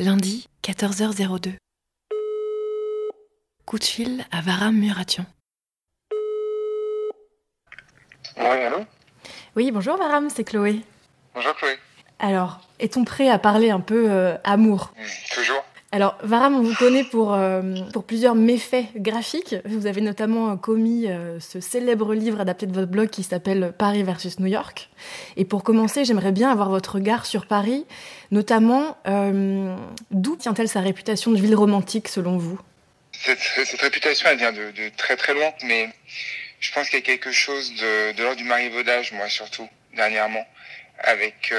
Lundi, 14h02. Coup de fil à Varam Muration. Oui, allô? Oui, bonjour Varam, c'est Chloé. Bonjour Chloé. Alors, est-on prêt à parler un peu euh, amour? Mmh, toujours Alors, Varam, on vous connaît pour, euh, pour plusieurs méfaits graphiques. Vous avez notamment euh, commis euh, ce célèbre livre adapté de votre blog qui s'appelle Paris versus New York. Et pour commencer, j'aimerais bien avoir votre regard sur Paris, notamment d'où tient-elle sa réputation de ville romantique selon vous? Cette, réputation, elle vient de, très très loin, mais je pense qu'il y a quelque chose de, de l'ordre du marivaudage, moi surtout, dernièrement, avec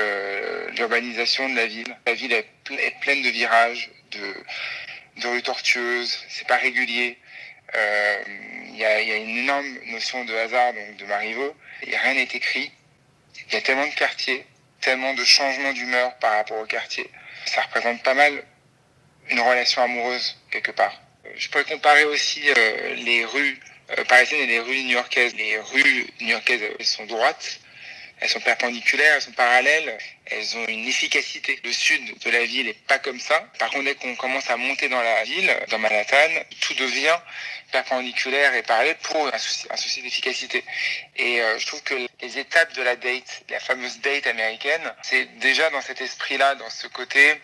l'urbanisation de la ville. La ville est pleine de virages, de, de rues tortueuses, c'est pas régulier. Euh, Il y, a, y a une énorme notion de hasard, donc de marivaux, et rien n'est écrit. Il y a tellement de quartiers, tellement de changements d'humeur par rapport au quartier. Ça représente pas mal une relation amoureuse, quelque part. Je pourrais comparer aussi euh, les rues euh, parisiennes et les rues new-yorkaises. Les rues new-yorkaises elles sont droites, elles sont perpendiculaires, elles sont parallèles, elles ont une efficacité. Le sud de la ville est pas comme ça. Par contre, dès qu'on commence à monter dans la ville, dans Manhattan, tout devient perpendiculaire et parallèle pour un souci, un souci d'efficacité. Et euh, je trouve que les étapes de la date, la fameuse date américaine, c'est déjà dans cet esprit-là, dans ce côté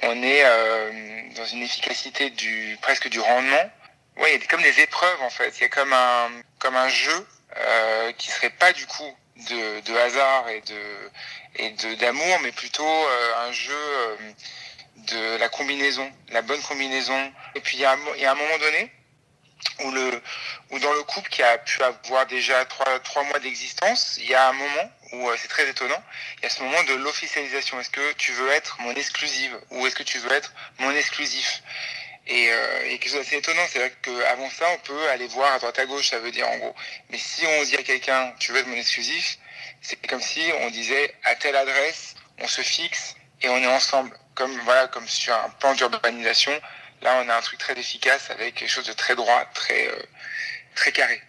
on est euh, dans une efficacité du presque du rendement. Ouais, il y a comme des épreuves en fait. Il y a comme un comme un jeu euh, qui serait pas du coup de, hasard et de et de d'amour, mais plutôt euh, un jeu euh, de la combinaison, la bonne combinaison. Et puis il y a y a un moment donné où le où dans le couple qui a pu avoir déjà trois trois mois d'existence, il y a un moment où euh, c'est très étonnant il y a ce moment de l'officialisation. Est-ce que tu veux être mon exclusive ou est-ce que tu veux être mon exclusif? Et, euh, et quelque chose d'assez étonnant, c'est vrai qu'avant ça, on peut aller voir à droite à gauche, ça veut dire en gros. Mais si on dit à quelqu'un, tu veux être mon exclusif, c'est comme si on disait à telle adresse, on se fixe et on est ensemble. Comme voilà, comme sur un plan d'urbanisation, là on a un truc très efficace avec quelque chose de très droit, très euh, très carré.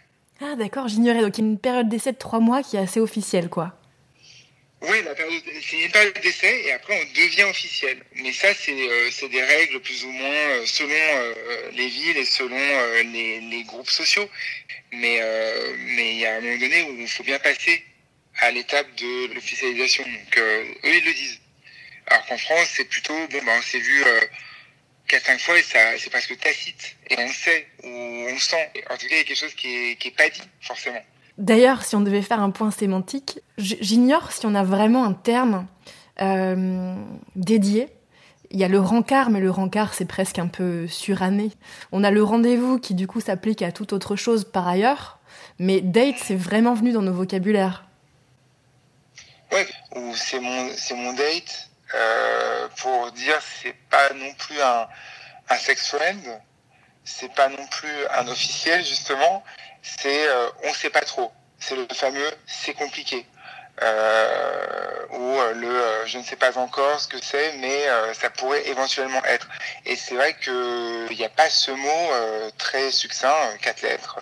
Ah d'accord, j'ignorais. Donc il y a une période d'essai de trois mois qui est assez officielle, quoi. Oui, la période, c'est une période d'essai et après on devient officiel. Mais ça, c'est euh, des règles plus ou moins euh, selon euh, les villes et selon euh, les, les groupes sociaux. Mais euh, mais il y a un moment donné où il faut bien passer à l'étape de l'officialisation. Donc euh, eux ils le disent. Alors qu'en France, c'est plutôt bon, bah, on s'est vu quatre cinq fois et ça c'est presque tacite et on sait ou on sent. En tout cas, il y a quelque chose qui est qui est pas dit forcément. D'ailleurs, si on devait faire un point sémantique, j'ignore si on a vraiment un terme euh, dédié. Il y a le rencard, mais le rencard, c'est presque un peu suranné. On a le rendez-vous qui, du coup, s'applique à toute autre chose par ailleurs. Mais date, c'est vraiment venu dans nos vocabulaires. Ouais, ou c'est mon c'est mon date euh, pour dire c'est pas non plus un un sex friend, c'est pas non plus un officiel justement, c'est euh, on sait pas trop. C'est le fameux c'est compliqué. Euh, ou euh, le euh, je ne sais pas encore ce que c'est, mais ça pourrait éventuellement être. Et c'est vrai que il n'y a pas ce mot très succinct, quatre lettres,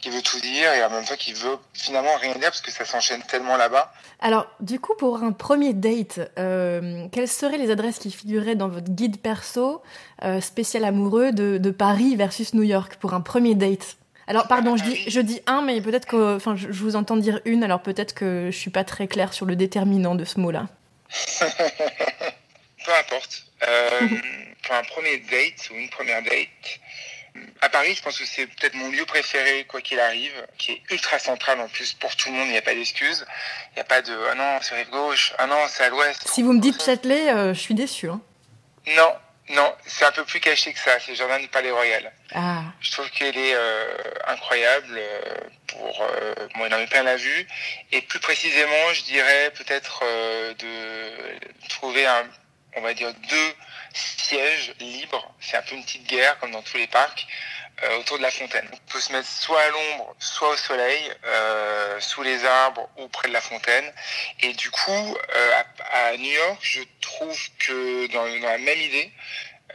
qui veut tout dire et en même temps qui veut finalement rien dire parce que ça s'enchaîne tellement là-bas. Alors, du coup, pour un premier date, quelles seraient les adresses qui figuraient dans votre guide perso spécial amoureux de Paris versus New York pour un premier date? Alors, pardon, je dis, je dis un, mais peut-être que, enfin, je, vous entends dire une, alors peut-être que je suis pas très claire sur le déterminant de ce mot-là. Peu importe. Euh, pour un premier date ou une première date, à Paris, je pense que c'est peut-être mon lieu préféré, quoi qu'il arrive, qui est ultra central en plus pour tout le monde. Il n'y a pas d'excuses. Il n'y a pas de ah non, c'est rive gauche, ah non, c'est à l'ouest. Si vous me dites Châtelet, euh, je suis déçue. Hein. Non, non, c'est un peu plus caché que ça. C'est le jardin du Palais Royal. Ah, Je trouve qu'elle est euh, incroyable euh, pour euh, bon, il en est plein la vue et plus précisément, je dirais peut-être euh, de trouver un on va dire deux sièges libres, c'est un peu une petite guerre comme dans tous les parcs euh, autour de la fontaine. On peut se mettre soit à l'ombre, soit au soleil, euh, sous les arbres ou près de la fontaine. Et du coup, euh, à, à New York, je trouve que dans, dans la même idée,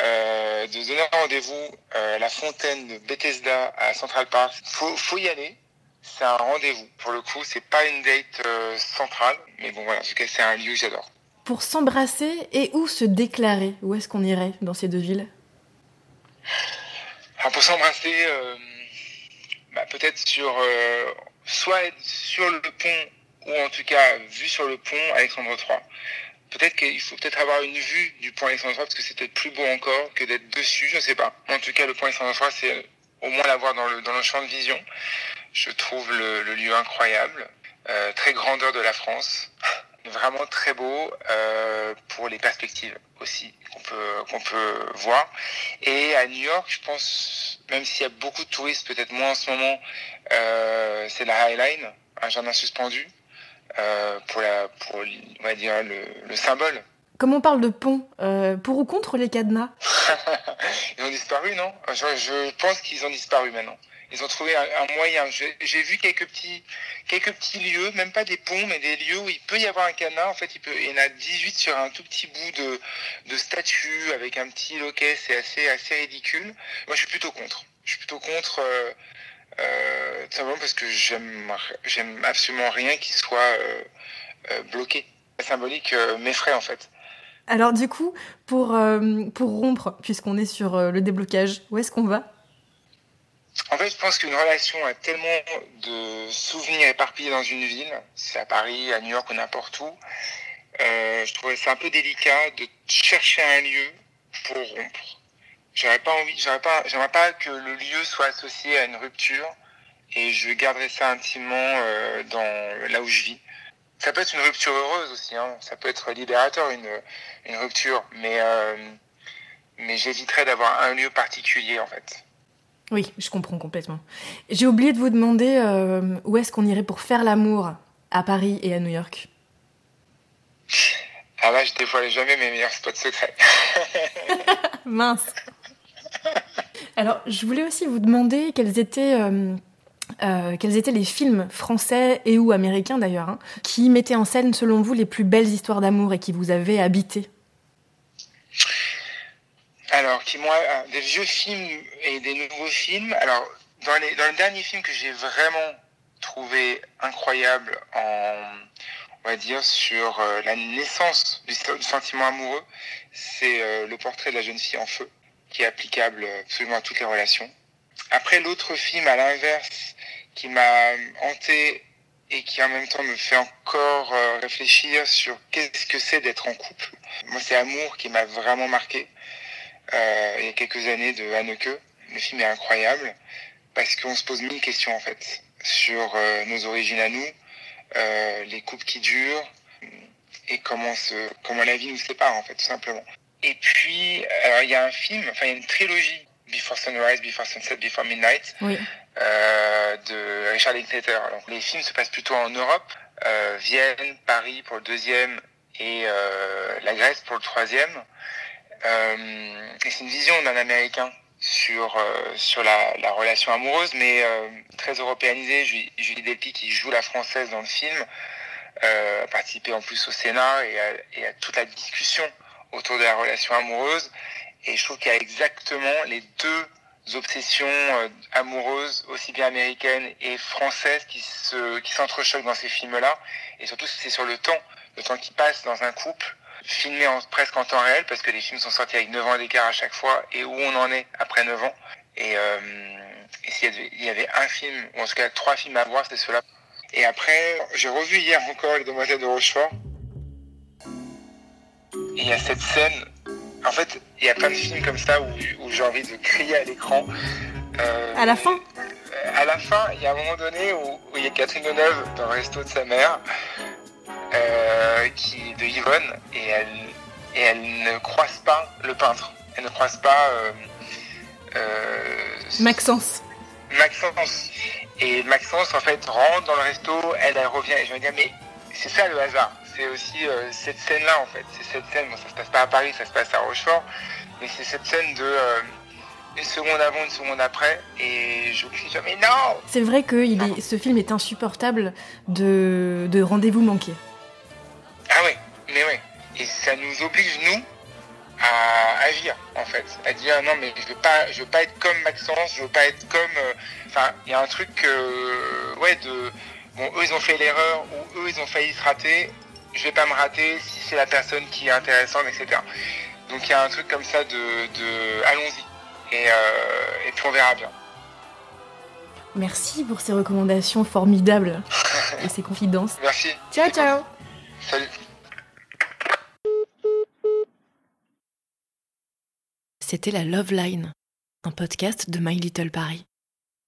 euh, de donner rendez-vous euh, à la fontaine de Bethesda à Central Park. Faut, faut y aller. C'est un rendez-vous. Pour le coup, c'est pas une date euh, centrale, mais bon voilà. En tout cas, c'est un lieu que j'adore. Pour s'embrasser et où se déclarer, où est-ce qu'on irait dans ces deux villes? Pour s'embrasser, euh, bah, peut-être sur, soit sur le pont, ou en tout cas vu sur le pont Alexandre III. Peut-être qu'il faut peut-être avoir une vue du pont Alexandre parce que c'est peut-être plus beau encore que d'être dessus, je sais pas. En tout cas, le pont Alexandre c'est au moins l'avoir dans le, dans le champ de vision. Je trouve le, lieu incroyable, euh, très grandeur de la France, vraiment très beau euh, pour les perspectives aussi qu'on peut voir. Et à New York, je pense, même s'il y a beaucoup de touristes, peut-être moins en ce moment, euh, c'est la High Line, un jardin suspendu euh, pour la pour on va dire le, le symbole. Comme on parle de pont, euh, pour ou contre les cadenas? Ils ont disparu, non? Je, je pense qu'ils ont disparu maintenant. Ils ont trouvé un, un moyen. J'ai vu quelques petits, quelques petits lieux, même pas des ponts, mais des lieux où il peut y avoir un cadenas. En fait, il, peut, il y en a 18 sur un tout petit bout de, de statue avec un petit loquet. C'est assez, assez ridicule. Moi, je suis plutôt contre. Je suis plutôt contre, euh, euh, tout simplement parce que j'aime, j'aime absolument rien qui soit euh, euh, bloqué. La symbolique m'effraie en fait. Alors du coup, pour, pour rompre, puisqu'on est sur le déblocage, où est-ce qu'on va? En fait, je pense qu'une relation a tellement de souvenirs éparpillés dans une ville, c'est à Paris, à New York ou n'importe où, je trouvais ça un peu délicat de chercher un lieu pour rompre. J'aurais pas envie, j'aurais pas, j'aimerais pas que le lieu soit associé à une rupture et je garderai ça intimement euh, dans là où je vis. Ça peut être une rupture heureuse aussi, hein. ça peut être libérateur une, une rupture, mais, euh, mais j'éviterais d'avoir un lieu particulier en fait. Oui, je comprends complètement. J'ai oublié de vous demander euh, où est-ce qu'on irait pour faire l'amour à Paris et à New York? Ah là, je dévoile jamais mes meilleurs spots secrets. Mince. Alors, je voulais aussi vous demander quels étaient, euh, euh, quels étaient les films français et ou américains d'ailleurs, hein, qui mettaient en scène, selon vous, les plus belles histoires d'amour et qui vous avaient habité. Alors, qui moi, des vieux films et des nouveaux films. Alors, dans le dernier film que j'ai vraiment trouvé incroyable en, on va dire, sur euh, la naissance du, sentiment amoureux, c'est euh, le portrait de la jeune fille en feu, qui est applicable absolument à toutes les relations. Après, l'autre film, à l'inverse, qui m'a hanté et qui en même temps me fait encore euh, réfléchir sur qu'est-ce que c'est d'être en couple. Moi, c'est Amour qui m'a vraiment marqué euh, il y a quelques années de Haneke. Le film est incroyable parce qu'on se pose mille questions en fait sur euh, nos origines à nous, les couples qui durent et comment se, comment la vie nous sépare en fait tout simplement. Et puis alors il y a un film, enfin il y a une trilogie Before Sunrise, Before Sunset, Before Midnight Oui. euh, de Richard Linklater. Les films se passent plutôt en Europe, euh, Vienne, Paris pour le deuxième et euh, la Grèce pour le troisième. Euh, et c'est une vision d'un Américain sur euh, sur la, la relation amoureuse, mais euh, très européanisée. Julie, Julie Delpy qui joue la française dans le film euh, a participé en plus au Sénat et à, et à toute la discussion autour de la relation amoureuse. Et je trouve qu'il y a exactement les deux obsessions euh, amoureuses, aussi bien américaines et françaises, qui se qui s'entrechoquent dans ces films-là. Et surtout, c'est sur le temps, le temps qui passe dans un couple, filmé en, presque en temps réel, parce que les films sont sortis avec 9 ans d'écart à chaque fois, et où on en est après 9 ans. Et, euh, et s'il y, avait, un film, ou en tout cas trois films à voir, c'était ceux-là. Et après, j'ai revu hier encore Les Demoiselles de Rochefort. Il y a cette scène en fait, il y a plein de films comme ça où, où j'ai envie de crier à l'écran. Euh, à la fin À la fin, il y a un moment donné où, où il y a Catherine Deneuve dans le resto de sa mère, euh, qui de Yvonne, et elle, et elle ne croise pas le peintre. Elle ne croise pas euh, euh Maxence. Maxence. Et Maxence, en fait, rentre dans le resto, elle, elle revient, et je me dis, mais c'est ça le hasard c'est aussi euh, cette scène-là en fait. C'est cette scène, bon ça se passe pas à Paris, ça se passe à Rochefort, mais c'est cette scène de euh, une seconde avant, une seconde après, et je crie jamais non C'est vrai que il est, ce film est insupportable de, de rendez-vous manqué. Ah oui, mais oui. Et ça nous oblige, nous, à agir en fait. À dire non mais je veux pas je veux pas être comme Maxence, je veux pas être comme. Enfin, euh, il y a un truc ouais de. Bon, eux ils ont fait l'erreur, ou eux ils ont failli se rater, je vais pas me rater si c'est la personne qui est intéressante, etc. Donc il y a un truc comme ça de, de allons-y et, euh, et puis on verra bien. Merci pour ces recommandations formidables et ces confidences. Merci. Ciao ciao. Salut. C'était la Love Line, un podcast de My Little Paris.